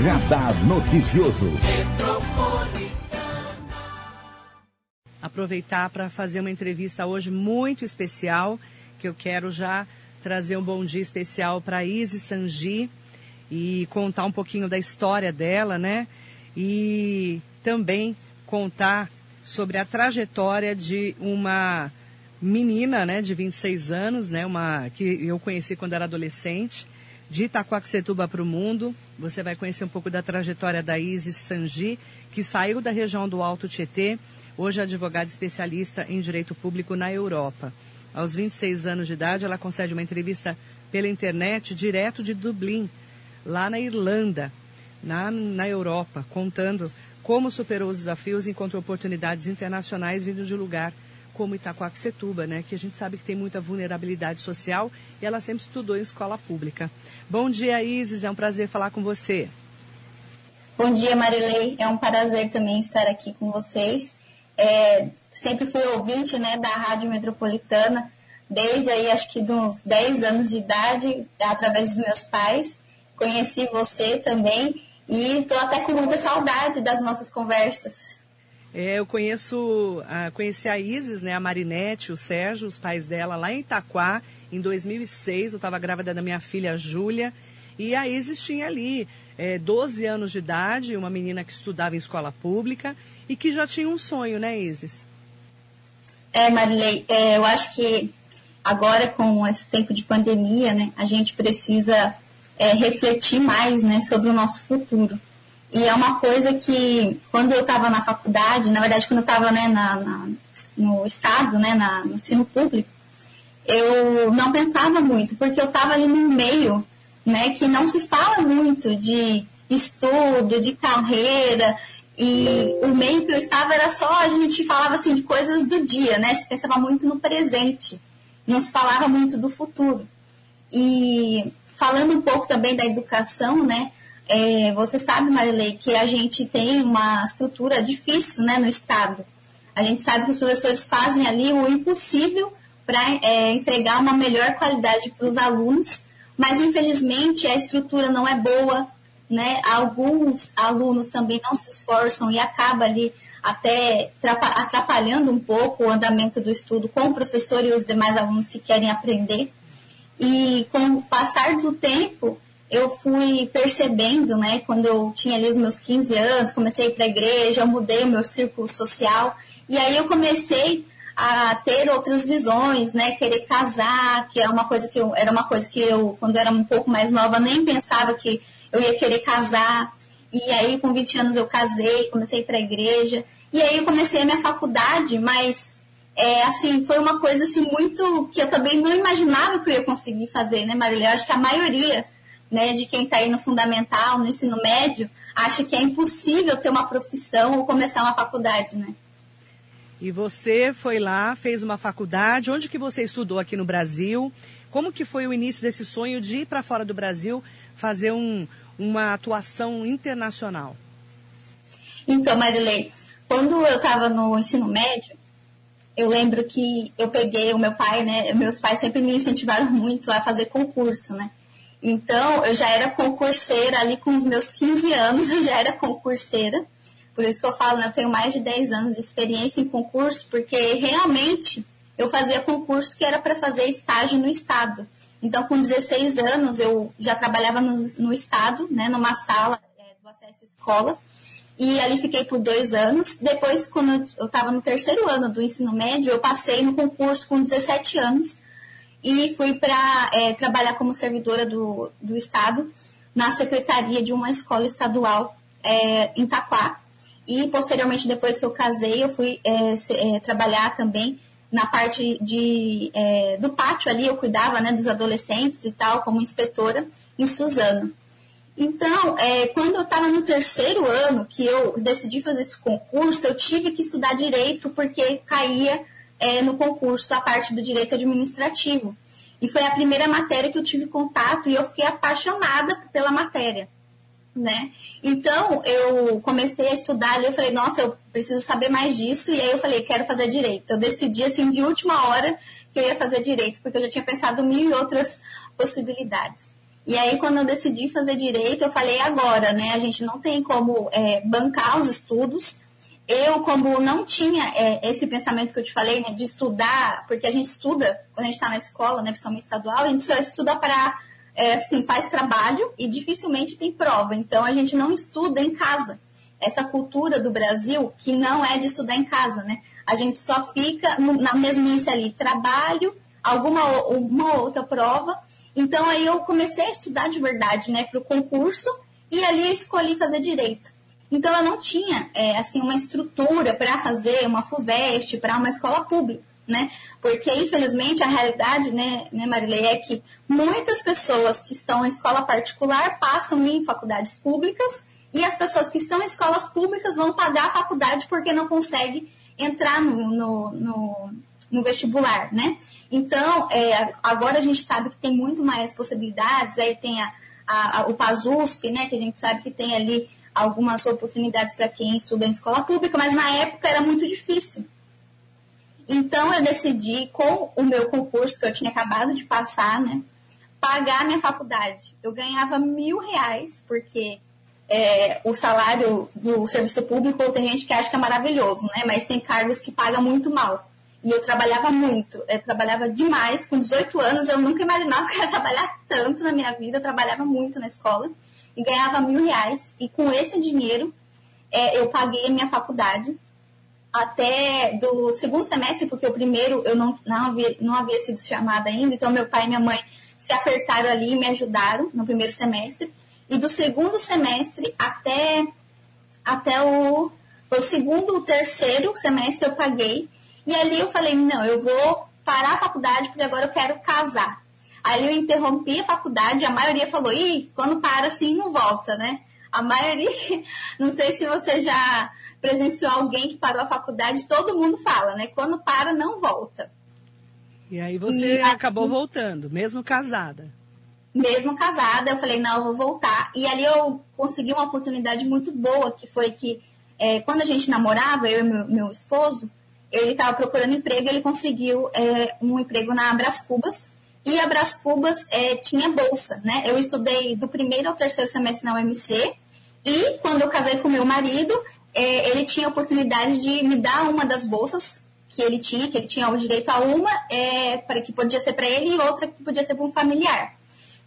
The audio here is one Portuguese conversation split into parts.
Radar Noticioso. Aproveitar para fazer uma entrevista hoje muito especial, que eu quero já trazer um bom dia especial para Isis Sanji e contar um pouquinho da história dela, né? E também contar sobre a trajetória de uma menina, né, de 26 anos, né, uma que eu conheci quando era adolescente, de Itacoaxetuba para o mundo. Você vai conhecer um pouco da trajetória da Isis Sanji, que saiu da região do Alto Tietê, hoje é advogada especialista em direito público na Europa. Aos 26 anos de idade, ela concede uma entrevista pela internet direto de Dublin, lá na Irlanda, na, na Europa, contando como superou os desafios e encontrou oportunidades internacionais vindo de lugar como Itacoaxetuba, né, que a gente sabe que tem muita vulnerabilidade social e ela sempre estudou em escola pública. Bom dia, Isis, é um prazer falar com você. Bom dia, Marilei, é um prazer também estar aqui com vocês. É, sempre fui ouvinte né, da Rádio Metropolitana, desde aí acho que uns 10 anos de idade, através dos meus pais. Conheci você também e estou até com muita saudade das nossas conversas. É, eu conheço, a, conheci a Isis, né, a Marinete, o Sérgio, os pais dela lá em Itaquá, em 2006. Eu estava grávida da minha filha Júlia. E a Isis tinha ali é, 12 anos de idade, uma menina que estudava em escola pública e que já tinha um sonho, né, Isis? É, Marilei, é, eu acho que agora com esse tempo de pandemia, né, a gente precisa é, refletir mais né, sobre o nosso futuro. E é uma coisa que, quando eu estava na faculdade, na verdade, quando eu estava né, na, na, no Estado, né, na, no ensino público, eu não pensava muito, porque eu estava ali no meio né, que não se fala muito de estudo, de carreira, e o meio que eu estava era só, a gente falava assim de coisas do dia, né? Se pensava muito no presente, não se falava muito do futuro. E falando um pouco também da educação, né? É, você sabe, Marilei, que a gente tem uma estrutura difícil né, no Estado. A gente sabe que os professores fazem ali o impossível para é, entregar uma melhor qualidade para os alunos, mas infelizmente a estrutura não é boa, né? Alguns alunos também não se esforçam e acaba ali até atrapalhando um pouco o andamento do estudo com o professor e os demais alunos que querem aprender. E com o passar do tempo, eu fui percebendo, né, quando eu tinha ali os meus 15 anos, comecei a ir para a igreja, eu mudei o meu círculo social, e aí eu comecei a ter outras visões, né, querer casar, que é uma coisa que eu, era uma coisa que eu, quando eu era um pouco mais nova, nem pensava que eu ia querer casar, e aí com 20 anos eu casei, comecei a ir para a igreja, e aí eu comecei a minha faculdade, mas é, assim, foi uma coisa assim muito que eu também não imaginava que eu ia conseguir fazer, né, Marília? Eu acho que a maioria né, de quem está aí no fundamental, no ensino médio, acha que é impossível ter uma profissão ou começar uma faculdade, né? E você foi lá, fez uma faculdade. Onde que você estudou aqui no Brasil? Como que foi o início desse sonho de ir para fora do Brasil fazer um, uma atuação internacional? Então, Marilei, quando eu estava no ensino médio, eu lembro que eu peguei o meu pai, né? Meus pais sempre me incentivaram muito a fazer concurso, né? Então, eu já era concurseira ali com os meus 15 anos, eu já era concurseira. Por isso que eu falo, né, eu tenho mais de 10 anos de experiência em concurso, porque realmente eu fazia concurso que era para fazer estágio no Estado. Então, com 16 anos, eu já trabalhava no, no Estado, né, numa sala é, do acesso escola, e ali fiquei por dois anos. Depois, quando eu estava no terceiro ano do ensino médio, eu passei no concurso com 17 anos, e fui para é, trabalhar como servidora do, do Estado na secretaria de uma escola estadual é, em Taquá. E posteriormente, depois que eu casei, eu fui é, se, é, trabalhar também na parte de, é, do pátio ali, eu cuidava né, dos adolescentes e tal, como inspetora, em Suzano. Então, é, quando eu estava no terceiro ano, que eu decidi fazer esse concurso, eu tive que estudar direito, porque caía é, no concurso a parte do direito administrativo. E foi a primeira matéria que eu tive contato e eu fiquei apaixonada pela matéria. Né? Então, eu comecei a estudar ali, eu falei, nossa, eu preciso saber mais disso, e aí eu falei, quero fazer direito. Eu decidi, assim, de última hora que eu ia fazer direito, porque eu já tinha pensado mil e outras possibilidades. E aí, quando eu decidi fazer direito, eu falei agora, né? A gente não tem como é, bancar os estudos. Eu, como não tinha é, esse pensamento que eu te falei, né, de estudar, porque a gente estuda, quando a gente está na escola, né, principalmente estadual, a gente só estuda para, é, assim, faz trabalho e dificilmente tem prova. Então, a gente não estuda em casa. Essa cultura do Brasil, que não é de estudar em casa, né? A gente só fica na mesmice ali, trabalho, alguma uma outra prova. Então aí eu comecei a estudar de verdade, né, para o concurso e ali eu escolhi fazer direito. Então eu não tinha é, assim uma estrutura para fazer uma FUVEST para uma escola pública, né? Porque infelizmente a realidade, né, né, Marilei, é que muitas pessoas que estão em escola particular passam em faculdades públicas e as pessoas que estão em escolas públicas vão pagar a faculdade porque não conseguem entrar no, no, no, no vestibular, né? Então, é, agora a gente sabe que tem muito mais possibilidades, aí tem a, a, a, o PASUSP, né, que a gente sabe que tem ali algumas oportunidades para quem estuda em escola pública, mas na época era muito difícil. Então, eu decidi, com o meu concurso que eu tinha acabado de passar, né, pagar minha faculdade. Eu ganhava mil reais, porque é, o salário do serviço público tem gente que acha que é maravilhoso, né? Mas tem cargos que pagam muito mal. E eu trabalhava muito, eu trabalhava demais. Com 18 anos, eu nunca imaginava que ia trabalhar tanto na minha vida. Eu trabalhava muito na escola e ganhava mil reais. E com esse dinheiro, é, eu paguei a minha faculdade até do segundo semestre, porque o primeiro eu não, não, havia, não havia sido chamada ainda. Então, meu pai e minha mãe se apertaram ali e me ajudaram no primeiro semestre. E do segundo semestre até, até o, o segundo, o terceiro semestre eu paguei. E ali eu falei, não, eu vou parar a faculdade porque agora eu quero casar. Aí eu interrompi a faculdade, a maioria falou, ih, quando para assim não volta, né? A maioria, não sei se você já presenciou alguém que parou a faculdade, todo mundo fala, né? Quando para, não volta. E aí você e, acabou voltando, mesmo casada mesmo casada, eu falei, não, eu vou voltar. E ali eu consegui uma oportunidade muito boa, que foi que é, quando a gente namorava, eu e meu, meu esposo, ele estava procurando emprego, ele conseguiu é, um emprego na Abras Cubas, e a Abras Cubas é, tinha bolsa, né? Eu estudei do primeiro ao terceiro semestre na UMC, e quando eu casei com meu marido, é, ele tinha a oportunidade de me dar uma das bolsas que ele tinha, que ele tinha o direito a uma, é, para que podia ser para ele, e outra que podia ser para um familiar.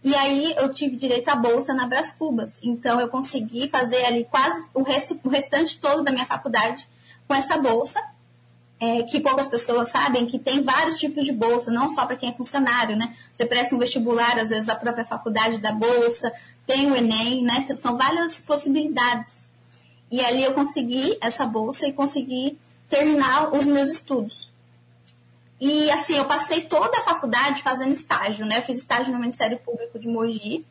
E aí eu tive direito à bolsa na Bras Cubas. Então eu consegui fazer ali quase o, resto, o restante todo da minha faculdade com essa bolsa. É, que poucas pessoas sabem que tem vários tipos de bolsa, não só para quem é funcionário, né? Você presta um vestibular, às vezes a própria faculdade da bolsa, tem o Enem, né? São várias possibilidades. E ali eu consegui essa bolsa e consegui terminar os meus estudos. E assim, eu passei toda a faculdade fazendo estágio, né? Eu fiz estágio no Ministério Público de Mogi.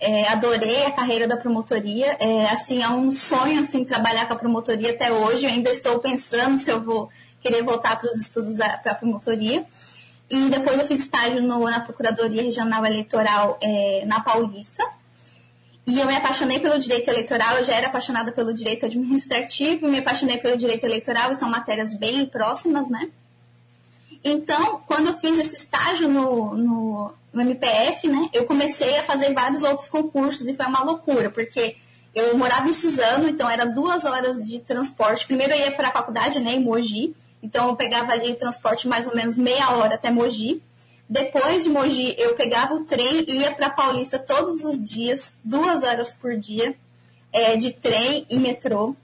É, adorei a carreira da promotoria. É, assim, é um sonho assim trabalhar com a promotoria até hoje. Eu ainda estou pensando se eu vou querer voltar para os estudos para a promotoria. E depois eu fiz estágio no, na Procuradoria Regional Eleitoral é, na Paulista. E eu me apaixonei pelo direito eleitoral, eu já era apaixonada pelo direito administrativo, me apaixonei pelo direito eleitoral, são matérias bem próximas, né? Então, quando eu fiz esse estágio no, no, no, MPF, né, eu comecei a fazer vários outros concursos e foi uma loucura, porque eu morava em Suzano, então era duas horas de transporte. Primeiro eu ia para a faculdade, né, em Mogi, então eu pegava ali o transporte mais ou menos meia hora até Mogi. Depois de Mogi, eu pegava o trem e ia para Paulista todos os dias, duas horas por dia, é, de trem e metrô.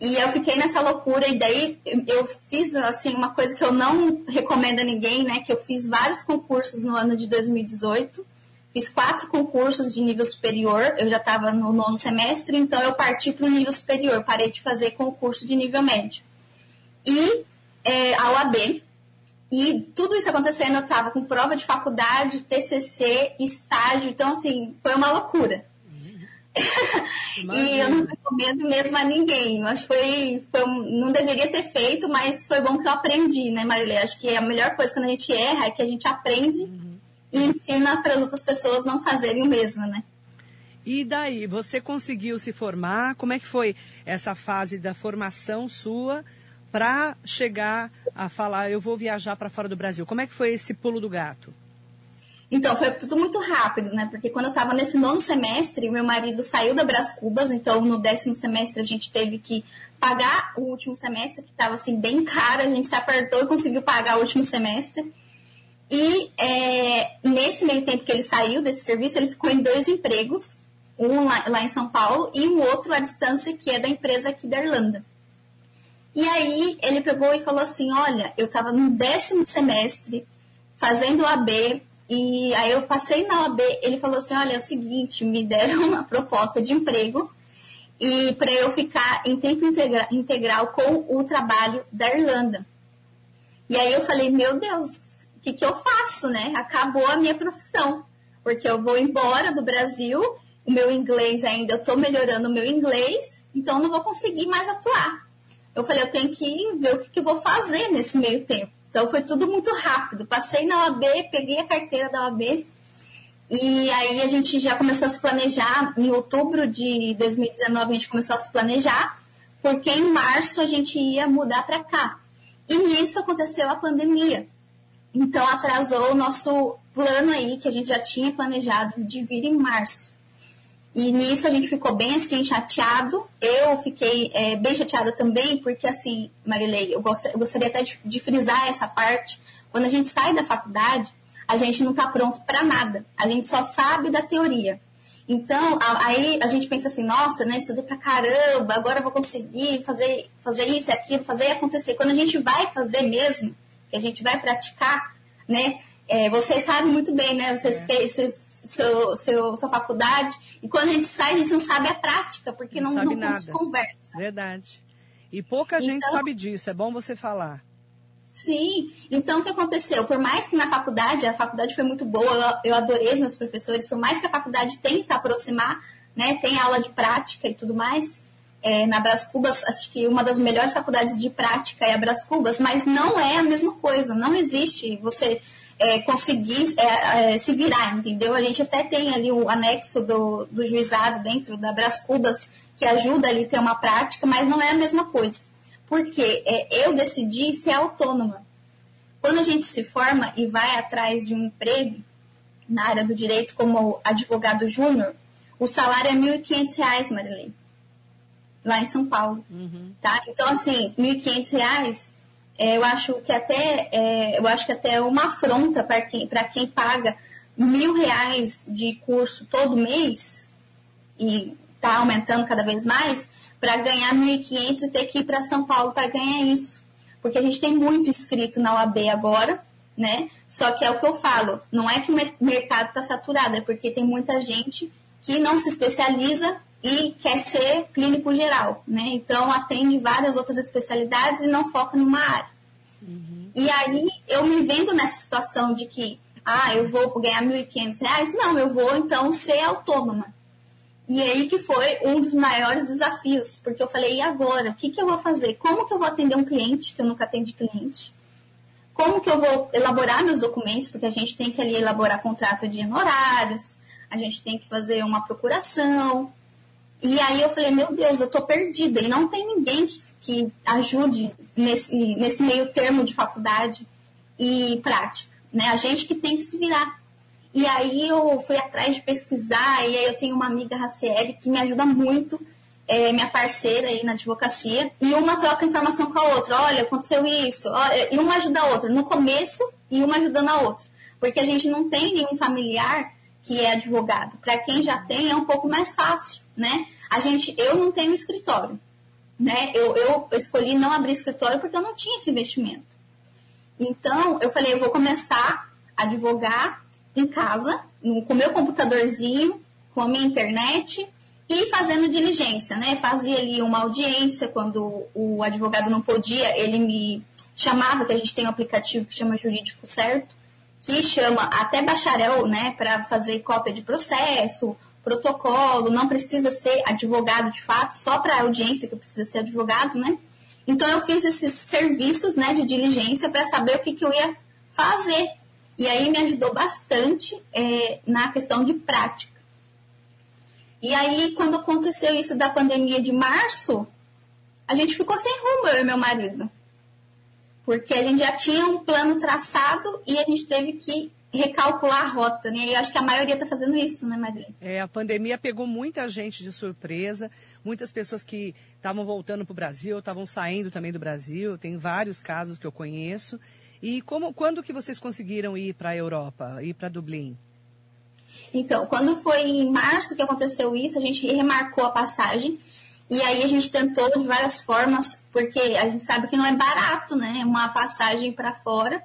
E eu fiquei nessa loucura, e daí eu fiz assim uma coisa que eu não recomendo a ninguém, né? Que eu fiz vários concursos no ano de 2018. Fiz quatro concursos de nível superior, eu já estava no nono semestre, então eu parti para o nível superior, parei de fazer concurso de nível médio. E é, a OAB, e tudo isso acontecendo, eu estava com prova de faculdade, TCC, estágio, então assim, foi uma loucura e eu não recomendo mesmo a ninguém. Eu acho que foi, foi não deveria ter feito, mas foi bom que eu aprendi, né, Marilê? Acho que a melhor coisa quando a gente erra é que a gente aprende uhum. e ensina para as outras pessoas não fazerem o mesmo, né? E daí, você conseguiu se formar? Como é que foi essa fase da formação sua para chegar a falar, eu vou viajar para fora do Brasil? Como é que foi esse pulo do gato? Então, foi tudo muito rápido, né? Porque quando eu estava nesse nono semestre, meu marido saiu da Brás Cubas, então no décimo semestre a gente teve que pagar o último semestre, que estava assim bem caro, a gente se apertou e conseguiu pagar o último semestre. E é, nesse meio tempo que ele saiu desse serviço, ele ficou em dois empregos, um lá, lá, em São Paulo e um outro à distância, que é da empresa aqui da Irlanda. E aí ele pegou e falou assim: Olha, eu estava no décimo semestre fazendo o AB, e aí eu passei na OAB, ele falou assim: Olha, é o seguinte, me deram uma proposta de emprego e para eu ficar em tempo integra integral com o trabalho da Irlanda. E aí eu falei: Meu Deus que, que eu faço, né? Acabou a minha profissão, porque eu vou embora do Brasil, o meu inglês ainda, eu estou melhorando o meu inglês, então não vou conseguir mais atuar. Eu falei, eu tenho que ver o que, que eu vou fazer nesse meio tempo. Então foi tudo muito rápido. Passei na OAB, peguei a carteira da OAB e aí a gente já começou a se planejar. Em outubro de 2019 a gente começou a se planejar, porque em março a gente ia mudar para cá. E nisso aconteceu a pandemia. Então atrasou o nosso plano aí que a gente já tinha planejado de vir em março. E nisso a gente ficou bem assim, chateado. Eu fiquei é, bem chateada também, porque assim, Marilei, eu, gost, eu gostaria até de, de, frisar essa parte. Quando a gente sai da faculdade, a gente não está pronto para nada. A gente só sabe da teoria. Então, a, aí a gente pensa assim, nossa, né, estudei pra caramba, agora vou conseguir fazer, fazer isso e aquilo, fazer acontecer. Quando a gente vai fazer mesmo, que a gente vai praticar, né? É, vocês sabem muito bem, né? Vocês é. fez seu, seu, seu, sua faculdade e quando a gente sai, a gente não sabe a prática, porque não, não, não se conversa. Verdade. E pouca então, gente sabe disso, é bom você falar. Sim, então o que aconteceu? Por mais que na faculdade, a faculdade foi muito boa, eu, eu adorei os meus professores, por mais que a faculdade tenta aproximar, né, tem aula de prática e tudo mais, é, na Bras Cubas, acho que uma das melhores faculdades de prática é a Bras Cubas, mas não é a mesma coisa, não existe você é, conseguir é, é, se virar, entendeu? A gente até tem ali o anexo do, do juizado dentro da Bras Cubas, que ajuda ali a ter uma prática, mas não é a mesma coisa. Porque é, eu decidi ser autônoma. Quando a gente se forma e vai atrás de um emprego na área do direito como advogado júnior, o salário é R$ 1.500, Marilene lá em São Paulo, uhum. tá? Então, assim, R$ 1.500, é, eu acho que até é, eu acho que até é uma afronta para quem, quem paga mil reais de curso todo mês e está aumentando cada vez mais, para ganhar 1.500 e ter que ir para São Paulo para ganhar isso. Porque a gente tem muito inscrito na OAB agora, né? Só que é o que eu falo, não é que o mercado está saturado, é porque tem muita gente que não se especializa e quer ser clínico geral, né? Então atende várias outras especialidades e não foca numa área. Uhum. E aí eu me vendo nessa situação de que, ah, eu vou ganhar R$ 1.500, não, eu vou então ser autônoma. E aí que foi um dos maiores desafios, porque eu falei, e agora? O que, que eu vou fazer? Como que eu vou atender um cliente que eu nunca atendi cliente? Como que eu vou elaborar meus documentos? Porque a gente tem que ali elaborar contrato de honorários, a gente tem que fazer uma procuração, e aí eu falei, meu Deus, eu tô perdida. E não tem ninguém que, que ajude nesse, nesse meio termo de faculdade e prática. Né? A gente que tem que se virar. E aí eu fui atrás de pesquisar, e aí eu tenho uma amiga, Raciele, que me ajuda muito, é, minha parceira aí na advocacia, e uma troca informação com a outra. Olha, aconteceu isso, e uma ajuda a outra, no começo, e uma ajudando a outra. Porque a gente não tem nenhum familiar que é advogado. Para quem já tem, é um pouco mais fácil né? A gente, eu não tenho escritório, né? Eu, eu escolhi não abrir escritório porque eu não tinha esse investimento. Então, eu falei, eu vou começar a advogar em casa, no, com meu computadorzinho, com a minha internet e fazendo diligência, né? Fazia ali uma audiência quando o advogado não podia, ele me chamava, que a gente tem um aplicativo que chama Jurídico Certo, que chama até bacharel, né, para fazer cópia de processo, protocolo, não precisa ser advogado de fato, só para audiência que precisa ser advogado, né? Então eu fiz esses serviços, né, de diligência para saber o que, que eu ia fazer. E aí me ajudou bastante é, na questão de prática. E aí, quando aconteceu isso da pandemia de março, a gente ficou sem rumo, eu e meu marido. Porque a gente já tinha um plano traçado e a gente teve que recalcular a rota, né? Eu acho que a maioria está fazendo isso, né, Marilene? É, a pandemia pegou muita gente de surpresa, muitas pessoas que estavam voltando para o Brasil, estavam saindo também do Brasil, tem vários casos que eu conheço. E como, quando que vocês conseguiram ir para a Europa, ir para Dublin? Então, quando foi em março que aconteceu isso, a gente remarcou a passagem e aí a gente tentou de várias formas, porque a gente sabe que não é barato, né? Uma passagem para fora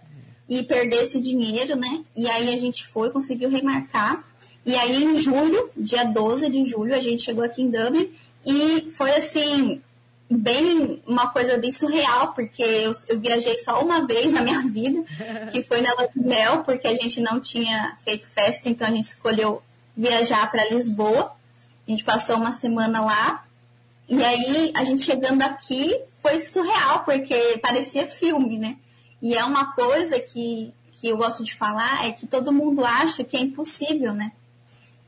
e perder esse dinheiro, né? E aí a gente foi, conseguiu remarcar. E aí em julho, dia 12 de julho, a gente chegou aqui em Dublin e foi assim, bem uma coisa bem surreal, porque eu, eu, viajei só uma vez na minha vida, que foi na Lua Mel, porque a gente não tinha feito festa, então a gente escolheu viajar para Lisboa. A gente passou uma semana lá. E aí, a gente chegando aqui, foi surreal, porque parecia filme, né? E é uma coisa que, que eu gosto de falar, é que todo mundo acha que é impossível, né?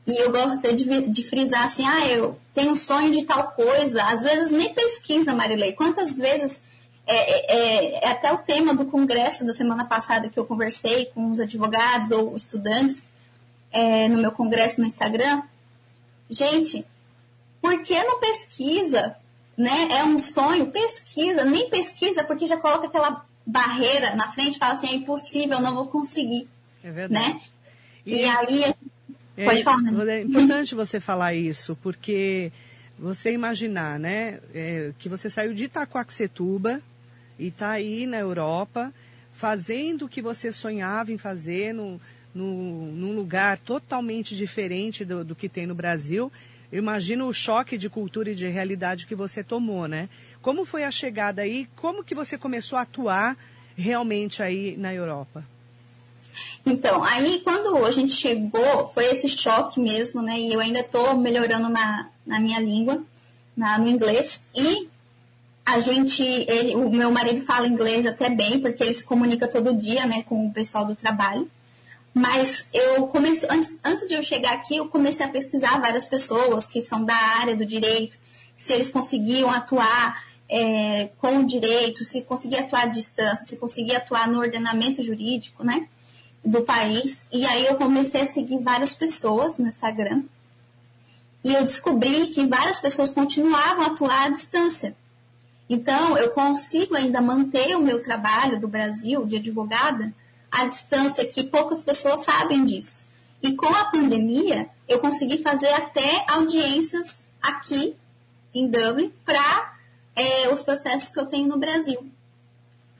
E eu gosto até de, de frisar assim, ah, eu tenho um sonho de tal coisa. Às vezes nem pesquisa, Marilei. Quantas vezes é, é, é, é, até o tema do congresso da semana passada que eu conversei com os advogados ou estudantes é, no meu congresso no Instagram. Gente, por que não pesquisa? Né? É um sonho, pesquisa, nem pesquisa porque já coloca aquela barreira na frente, fala assim, é impossível, não vou conseguir. É verdade. Né? E, e aí. É, pode falar. Né? É importante você falar isso, porque você imaginar, né, é, que você saiu de Itacoaxetuba e está aí na Europa, fazendo o que você sonhava em fazer no, no, num lugar totalmente diferente do, do que tem no Brasil. Eu imagino o choque de cultura e de realidade que você tomou, né? Como foi a chegada aí? Como que você começou a atuar realmente aí na Europa? Então, aí quando a gente chegou, foi esse choque mesmo, né? E eu ainda estou melhorando na, na minha língua, na, no inglês. E a gente, ele, o meu marido fala inglês até bem, porque ele se comunica todo dia, né, com o pessoal do trabalho. Mas eu comecei, antes, antes de eu chegar aqui, eu comecei a pesquisar várias pessoas que são da área do direito, se eles conseguiam atuar é, com o direito, se conseguir atuar à distância, se conseguir atuar no ordenamento jurídico, né, do país. E aí eu comecei a seguir várias pessoas no Instagram. E eu descobri que várias pessoas continuavam a atuar à distância. Então, eu consigo ainda manter o meu trabalho do Brasil de advogada à distância, que poucas pessoas sabem disso. E com a pandemia, eu consegui fazer até audiências aqui em Dublin para é, os processos que eu tenho no Brasil.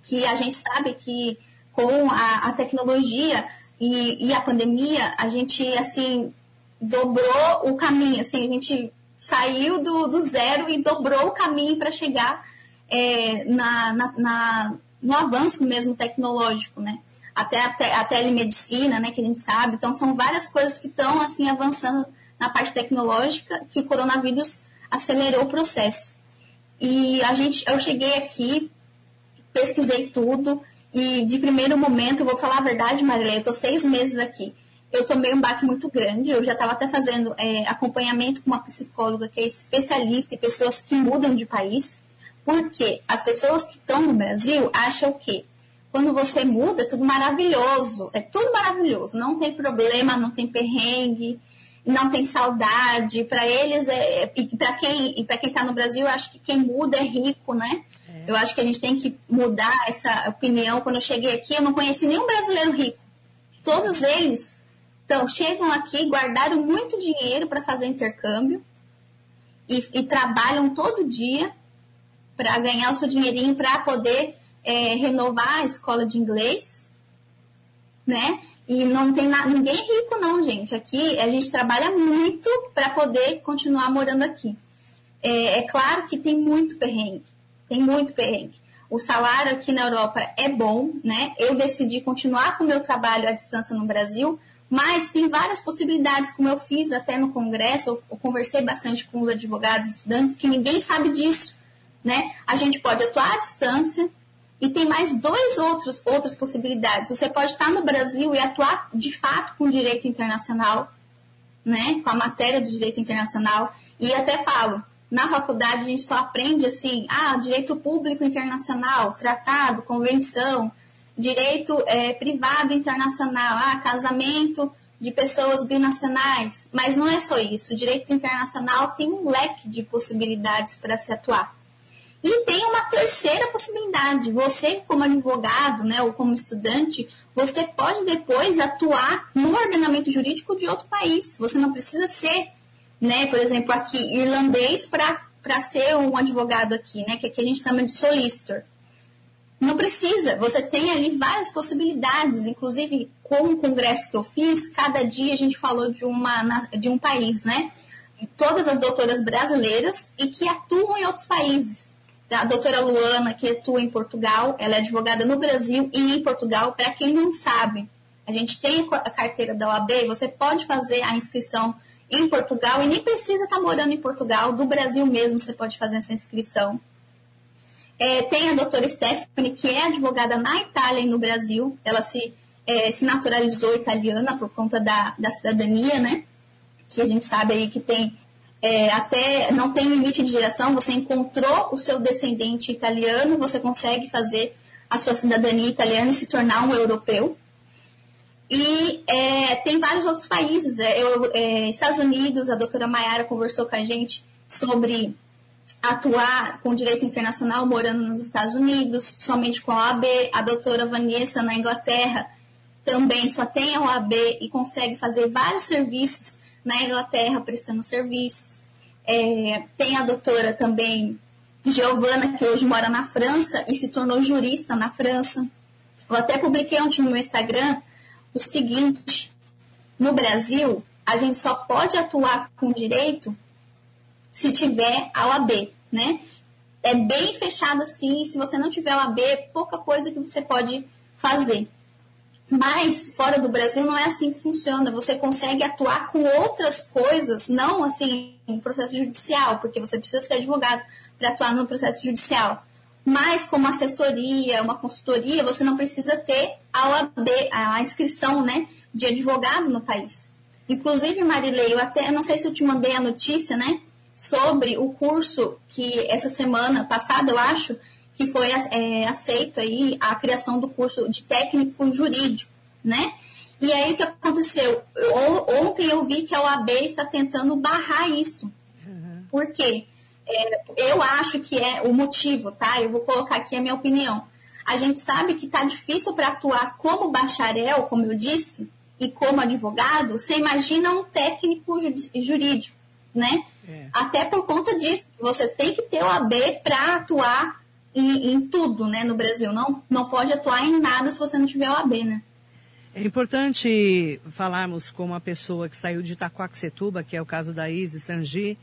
Que a gente sabe que com a, a tecnologia e, e, a pandemia, a gente, assim, dobrou o caminho, assim, a gente saiu do, do zero e dobrou o caminho para chegar é, na, na, na, no avanço mesmo tecnológico, né? Até a, te, a telemedicina, né, que a gente sabe. Então, são várias coisas que estão, assim, avançando na parte tecnológica que o coronavírus acelerou o processo. E a gente, eu cheguei aqui, pesquisei tudo e de primeiro momento, vou falar a verdade, Marilene, eu estou seis meses aqui. Eu tomei um baque muito grande, eu já estava até fazendo é, acompanhamento com uma psicóloga que é especialista em pessoas que mudam de país, porque as pessoas que estão no Brasil acham que quando você muda é tudo maravilhoso, é tudo maravilhoso, não tem problema, não tem perrengue, não tem saudade. Para eles, é, e para quem e para quem está no Brasil, eu acho que quem muda é rico, né? É. Eu acho que a gente tem que mudar essa opinião. Quando eu cheguei aqui, eu não conheci nenhum brasileiro rico. Todos eles então, chegam aqui, guardaram muito dinheiro para fazer intercâmbio e, e, trabalham todo dia para ganhar o seu dinheirinho para poder é, renovar a escola de inglês, né? E não tem na... ninguém rico, não, gente. Aqui a gente trabalha muito para poder continuar morando aqui. É, é, claro que tem muito perrengue, tem muito perrengue. O salário aqui na Europa é bom, né? Eu decidi continuar com o meu trabalho à distância no Brasil, mas tem várias possibilidades, como eu fiz até no congresso, eu, eu conversei bastante com os advogados, estudantes, que ninguém sabe disso, né? A gente pode atuar à distância, e tem mais dois outros outras possibilidades. Você pode estar no Brasil e atuar de fato com direito internacional, né? Com a matéria do direito internacional. E até falo, na faculdade a gente só aprende assim, ah, direito público internacional, tratado, convenção, direito é, privado internacional, ah, casamento de pessoas binacionais. Mas não é só isso. O direito internacional tem um leque de possibilidades para se atuar. E tem uma terceira possibilidade. Você, como advogado, né, ou como estudante, você pode depois atuar no ordenamento jurídico de outro país. Você não precisa ser, né, por exemplo, aqui, irlandês para ser um advogado aqui, né, que aqui a gente chama de solicitor. Não precisa, você tem ali várias possibilidades, inclusive com o congresso que eu fiz, cada dia a gente falou de, uma, de um país, né? Todas as doutoras brasileiras e que atuam em outros países. A doutora Luana, que atua em Portugal, ela é advogada no Brasil e em Portugal. Para quem não sabe, a gente tem a carteira da OAB, você pode fazer a inscrição em Portugal e nem precisa estar morando em Portugal, do Brasil mesmo você pode fazer essa inscrição. É, tem a doutora Stephanie, que é advogada na Itália e no Brasil. Ela se, é, se naturalizou italiana por conta da, da cidadania, né? Que a gente sabe aí que tem é, até não tem limite de geração, você encontrou o seu descendente italiano, você consegue fazer a sua cidadania italiana e se tornar um europeu. E é, tem vários outros países. É, eu, é, Estados Unidos, a doutora Mayara conversou com a gente sobre atuar com direito internacional morando nos Estados Unidos, somente com a OAB. A doutora Vanessa, na Inglaterra, também só tem a OAB e consegue fazer vários serviços na Inglaterra prestando serviços. É, tem a doutora também Giovana, que hoje mora na França e se tornou jurista na França. Eu até publiquei ontem no meu Instagram o seguinte: no Brasil, a gente só pode atuar com direito se tiver a OAB, né? É bem fechado assim, se você não tiver a OAB, pouca coisa que você pode fazer. Mas fora do Brasil não é assim que funciona. Você consegue atuar com outras coisas, não assim em processo judicial, porque você precisa ser advogado para atuar no processo judicial. Mas como assessoria, uma consultoria, você não precisa ter a OAB, a inscrição, né, de advogado no país. Inclusive, Marilei, eu até não sei se eu te mandei a notícia, né, sobre o curso que essa semana passada, eu acho, que foi é, aceito aí a criação do curso de técnico jurídico, né? E aí o que aconteceu? Ontem eu vi que a OAB está tentando barrar isso. Uhum. Por quê? É, eu acho que é o motivo, tá? Eu vou colocar aqui a minha opinião. A gente sabe que está difícil para atuar como bacharel, como eu disse, e como advogado. Você imagina um técnico jurídico, né? É. Até por conta disso, você tem que ter o AB para atuar em, em, tudo, né, no Brasil. Não, não pode atuar em nada se você não tiver o AB, né? É importante falarmos com uma pessoa que saiu de Itacoaxetuba, que é o caso da Isis Sanji,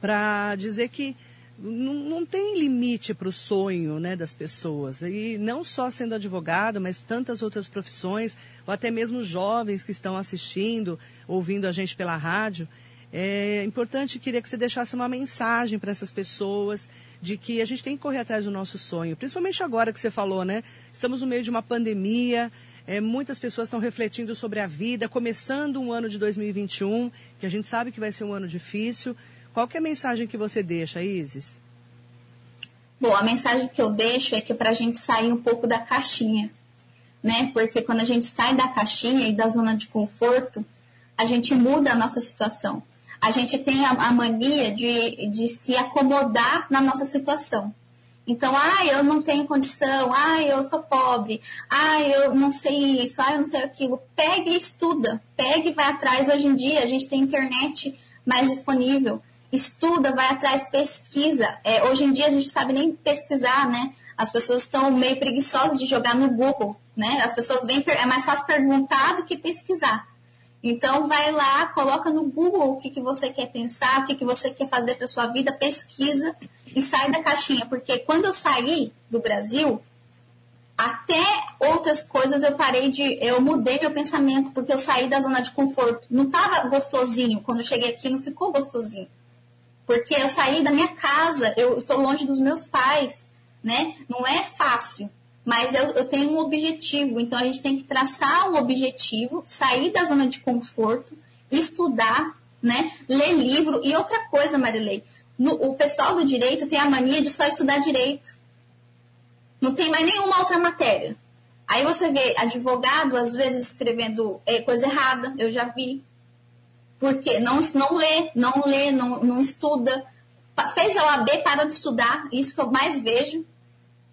para dizer que não, não tem limite para o sonho né, das pessoas. E não só sendo advogado, mas tantas outras profissões, ou até mesmo jovens que estão assistindo, ouvindo a gente pela rádio. É importante, queria que você deixasse uma mensagem para essas pessoas de que a gente tem que correr atrás do nosso sonho, principalmente agora que você falou, né? Estamos no meio de uma pandemia, é, muitas pessoas estão refletindo sobre a vida, começando um ano de 2021, que a gente sabe que vai ser um ano difícil. Qual é a mensagem que você deixa, Isis? Bom, a mensagem que eu deixo é que para a gente sair um pouco da caixinha, né? Porque quando a gente sai da caixinha e da zona de conforto, a gente muda a nossa situação a gente tem a, a mania de, de se acomodar na nossa situação. Então, ah, eu não tenho condição, ah, eu sou pobre, ah, eu não sei isso, ah, eu não sei aquilo. Pegue e estuda, pegue e vai atrás. Hoje em dia a gente tem internet mais disponível. Estuda, vai atrás, pesquisa. É, hoje em dia a gente sabe nem pesquisar, né? As pessoas estão meio preguiçosas de jogar no Google, né? As pessoas vêm, é mais fácil perguntar do que pesquisar. Então, vai lá, coloca no Google o que, que você quer pensar, o que, que você quer fazer para sua vida, pesquisa e sai da caixinha. Porque quando eu saí do Brasil, até outras coisas eu parei de. Eu mudei meu pensamento, porque eu saí da zona de conforto. Não estava gostosinho. Quando eu cheguei aqui, não ficou gostosinho. Porque eu saí da minha casa, eu estou longe dos meus pais, né? Não é fácil mas eu, eu, tenho um objetivo, então a gente tem que traçar um objetivo, sair da zona de conforto, estudar, né, ler livro e outra coisa, Marilei, no, o pessoal do direito tem a mania de só estudar direito. Não tem mais nenhuma outra matéria. Aí você vê advogado, às vezes, escrevendo é, coisa errada, eu já vi. Porque não, não lê, não lê, não, não estuda. Fez a OAB, para de estudar, isso que eu mais vejo.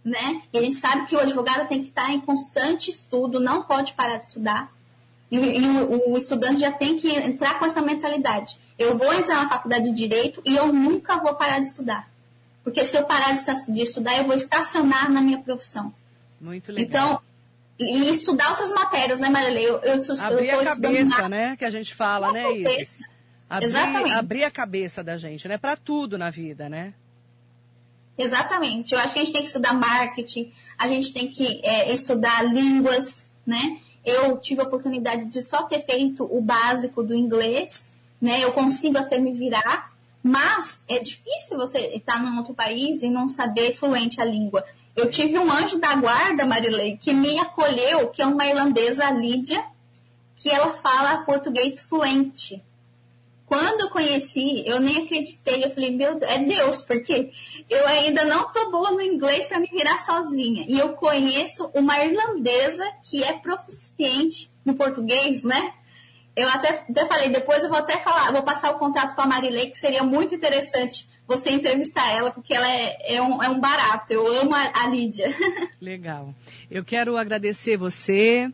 Né? E a gente sabe que o advogado tem que estar em constante estudo, não pode parar de estudar. E, e o, o, estudante já tem que entrar com essa mentalidade. Eu vou entrar na faculdade de Direito e eu nunca vou parar de estudar. Porque se eu parar de estudar, eu vou estacionar na minha profissão. Muito legal. Então, e estudar outras matérias, né, Marilei? Eu, eu, eu abrir a cabeça, né? Que a gente fala, né, Isis? Abrir, Exatamente. abrir a cabeça da gente, né? Para tudo na vida, né? Exatamente. Eu acho que a gente tem que estudar marketing, a gente tem que é, estudar línguas, né? Eu tive a oportunidade de só ter feito o básico do inglês, né? Eu consigo até me virar, mas é difícil você estar num outro país e não saber fluente a língua. Eu tive um anjo da guarda, Marilei, que me acolheu, que é uma irlandesa, Lídia, que ela fala português fluente. Quando eu conheci, eu nem acreditei. Eu falei, meu Deus, é Deus, porque eu ainda não tô boa no inglês para me virar sozinha. E eu conheço uma irlandesa que é proficiente no português, né? Eu até, até falei, depois eu vou até falar, vou passar o contato para a Marilei, que seria muito interessante você entrevistar ela, porque ela é, é, um, é um barato. Eu amo a, a Lídia. Legal. Eu quero agradecer você,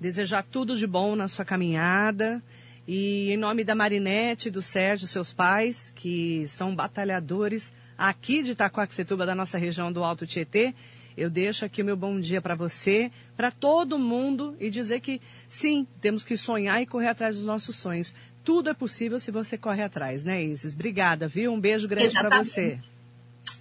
desejar tudo de bom na sua caminhada. E em nome da Marinete e do Sérgio, seus pais, que são batalhadores aqui de Itacoaxetuba, da nossa região do Alto Tietê, eu deixo aqui o meu bom dia para você, para todo mundo e dizer que sim, temos que sonhar e correr atrás dos nossos sonhos tudo é possível se você corre atrás, né, Isis? Obrigada, viu? Um beijo grande para você.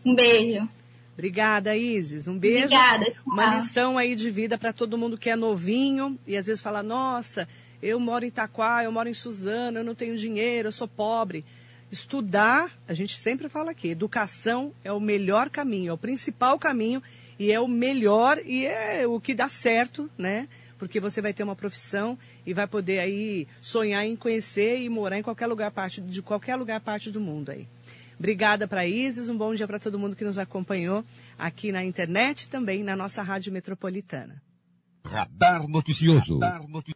Um beijo. Obrigada, Isis. Um beijo. Obrigada. Uma lição aí de vida para todo mundo que é novinho e às vezes fala: nossa, eu moro em Itaquá, eu moro em Suzano, eu não tenho dinheiro, eu sou pobre. Estudar, a gente sempre fala aqui, educação é o melhor caminho, é o principal caminho e é o melhor e é o que dá certo, né? porque você vai ter uma profissão e vai poder aí sonhar em conhecer e morar em qualquer lugar parte de qualquer lugar parte do mundo aí. Obrigada para Isis, um bom dia para todo mundo que nos acompanhou aqui na internet e também na nossa rádio metropolitana. Radar noticioso. Radar noticioso.